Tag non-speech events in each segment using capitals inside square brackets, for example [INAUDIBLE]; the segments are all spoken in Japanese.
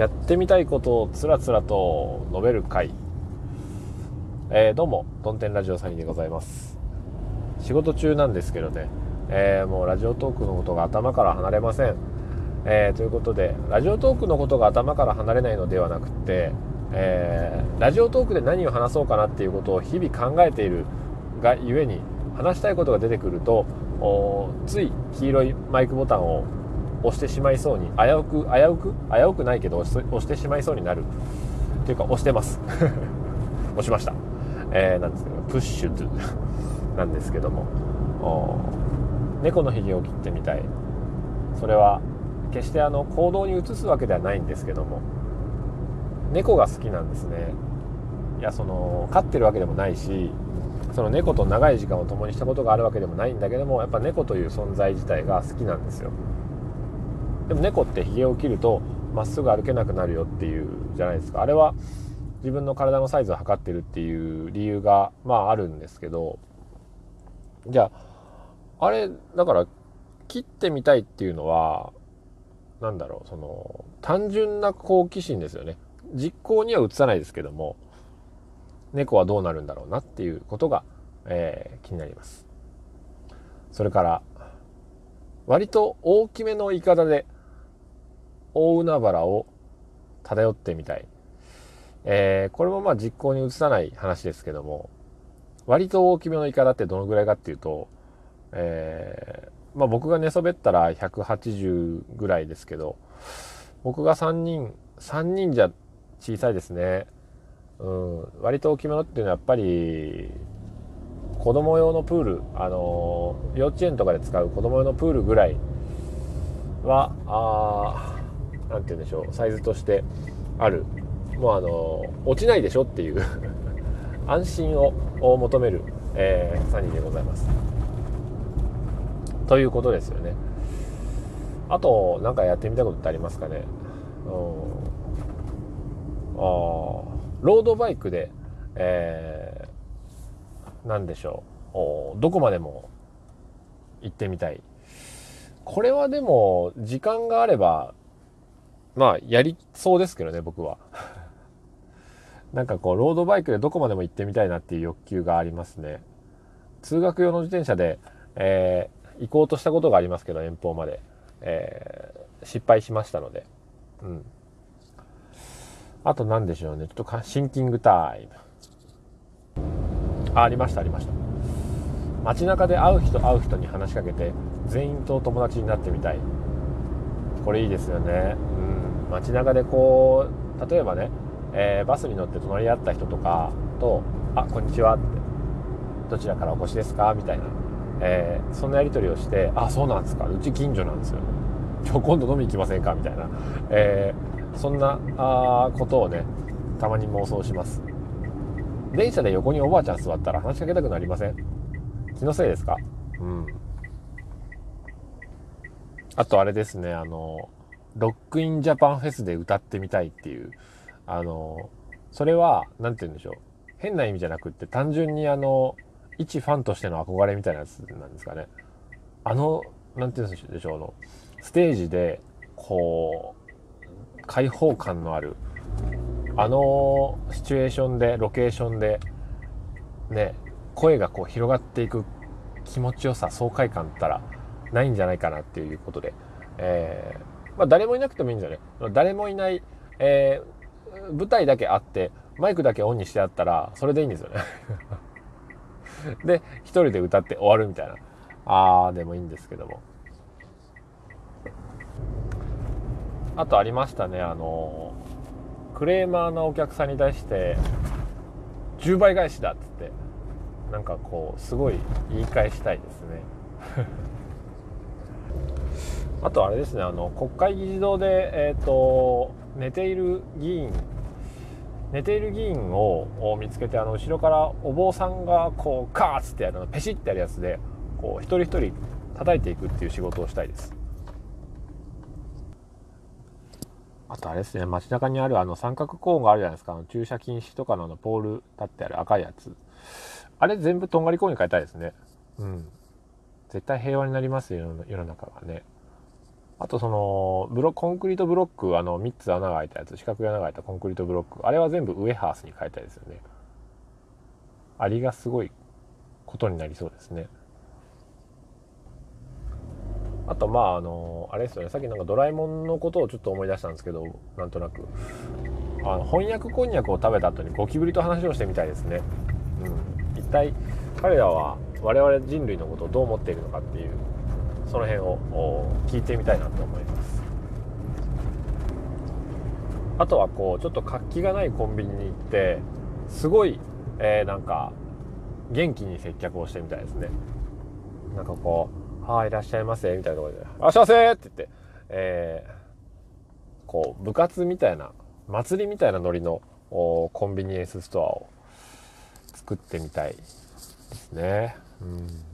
やってみたいことをつらつらと述べる回、えー、どうもトンテンラジオサニーでございます。仕事中なんですけどね、えー、もうラジオトークのことが頭から離れません、えー、ということでラジオトークのことが頭から離れないのではなくて、えラジオトークで何を話そうかなっていうことを日々考えているがゆえに話したいことが出てくるとつい黄色いマイクボタンを押してしまいそうに危うく危うく？危うくないけど押してしまいそうになる。っていうか押してます。[LAUGHS] 押しました、えー、なんですけどプッシュトゥ [LAUGHS] なんですけども。猫のひげを切ってみたい。それは決してあの行動に移すわけではないんですけども。猫が好きなんですね。いやその飼ってるわけでもないしその猫と長い時間を共にしたことがあるわけでもないんだけどもやっぱ猫という存在自体が好きなんですよ。でも猫ってひげを切るとまっすぐ歩けなくなるよっていうじゃないですか。あれは自分の体のサイズを測ってるっていう理由がまああるんですけど。じゃああれだから切ってみたいっていうのは何だろうその単純な好奇心ですよね。実行には移さないですけども猫はどうなるんだろうなっていうことが、えー、気になります。それから割と大きめのイカダで大海原を漂ってみたい。えー、これもまあ実行に移さない話ですけども、割と大きめのイカダってどのぐらいかっていうと、えー、まあ僕が寝そべったら180ぐらいですけど、僕が3人、3人じゃ小さいですね。うん、割と大きめのっていうのはやっぱり、子供用のプール、あのー、幼稚園とかで使う子供用のプールぐらいは、あ何て言うんでしょうサイズとしてある。もうあの落ちないでしょっていう。[LAUGHS] 安心を求める、えー、サニーでございます。ということですよね。あと何かやってみたことってありますかね。うんあロードバイクで、えー、何でしょう。どこまでも行ってみたい。これはでも時間があればまあ、やりそうですけどね、僕は。[LAUGHS] なんかこう、ロードバイクでどこまでも行ってみたいなっていう欲求がありますね。通学用の自転車で、えー、行こうとしたことがありますけど、遠方まで。えー、失敗しましたので。うん。あと何でしょうね。ちょっとシンキングタイム。あ、ありました、ありました。街中で会う人会う人に話しかけて、全員と友達になってみたい。これいいですよね。街中でこう例えばね、えー、バスに乗って隣り合った人とかと「あこんにちは」って「どちらからお越しですか?」みたいな、えー、そんなやり取りをして「あそうなんですか。うち近所なんですよ。今日今度飲み行きませんか?」みたいな、えー、そんなあことをねたまに妄想します。電車で横におばあちゃん座ったら話しかけたくなりません？気のせいですか？うん。あとあれですねあのロックインジャパンフェスで歌ってみたいっていう、あの、それは、何て言うんでしょう。変な意味じゃなくって、単純にあの、一ファンとしての憧れみたいなやつなんですかね。あの、何て言うんでしょう、の、ステージで、こう、開放感のある、あのシチュエーションで、ロケーションで、ね、声がこう広がっていく気持ちよさ、爽快感ったらないんじゃないかなっていうことで、えーまあ、誰もいなくてもいいんですよね。誰もいない、えー、舞台だけあって、マイクだけオンにしてあったら、それでいいんですよね [LAUGHS] で、一人で歌って終わるみたいな。あー、でもいいんですけども。あとありましたね、あの、クレーマーのお客さんに対して、10倍返しだっつって、なんかこう、すごい言い返したいですね。[LAUGHS] あとあれですねあの国会議事堂で、えーと、寝ている議員寝ている議員を見つけてあの後ろからお坊さんがこうカーッってやるのペシッてやるやつでこう一人一人叩いていくっていう仕事をしたいです。あとあれですね街中にあるあの三角コーンがあるじゃないですか。あの駐車禁止とかののポール立ってある赤いやつ。あれ全部とんがりコーンに変えたいですね。うん。絶対平和になりますよ世の中がね。あとそのブロコンクリートブロックあの3つ穴が開いたやつ四角い穴が開いたコンクリートブロックあれは全部ウエハースに変えたいですよね。アリがすごいことになりそうですね。あとまああのあれですよね。さっきなんかドラえもんのことをちょっと思い出したんですけどなんとなく。あの翻訳こんにゃくを食べた後にゴキブリと話をしてみたいですね、うん、一体彼らは我々人類のことをどう思っているのかっていうその辺を聞いてみたいなと思います。あとはこうちょっと活気がないコンビニに行ってすごい、えー、なんか元気に接客をしてみたいですね。なんかこう「はいいらっしゃいませ」みたいなところで「いらっしゃいませ」って言って、えー、こう部活みたいな祭りみたいなノリのコンビニエンスストアを作ってみたいですね。うん。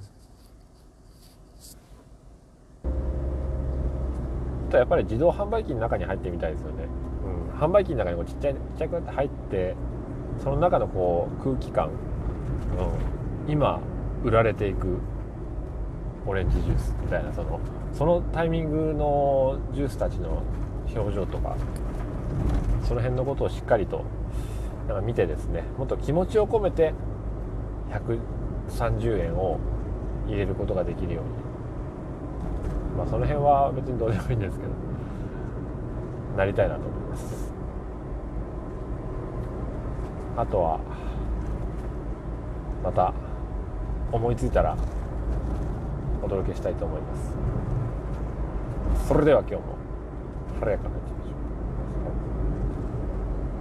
とやっぱり自動販売機の中に入ってみたいですよね、うん、販売機の中にこうちっちゃいちっちゃく入ってその中のこう空気感、うん、今売られていくオレンジジュースみたいなそのそのタイミングのジュースたちの表情とかその辺のことをしっかりとなんか見てですねもっと気持ちを込めて130円を入れることができるように。まあその辺は別にどうでもいいんですけどなりたいなと思います。あとはまた思いついたらお届けしたいと思います。それでは今日も晴れやかな一日。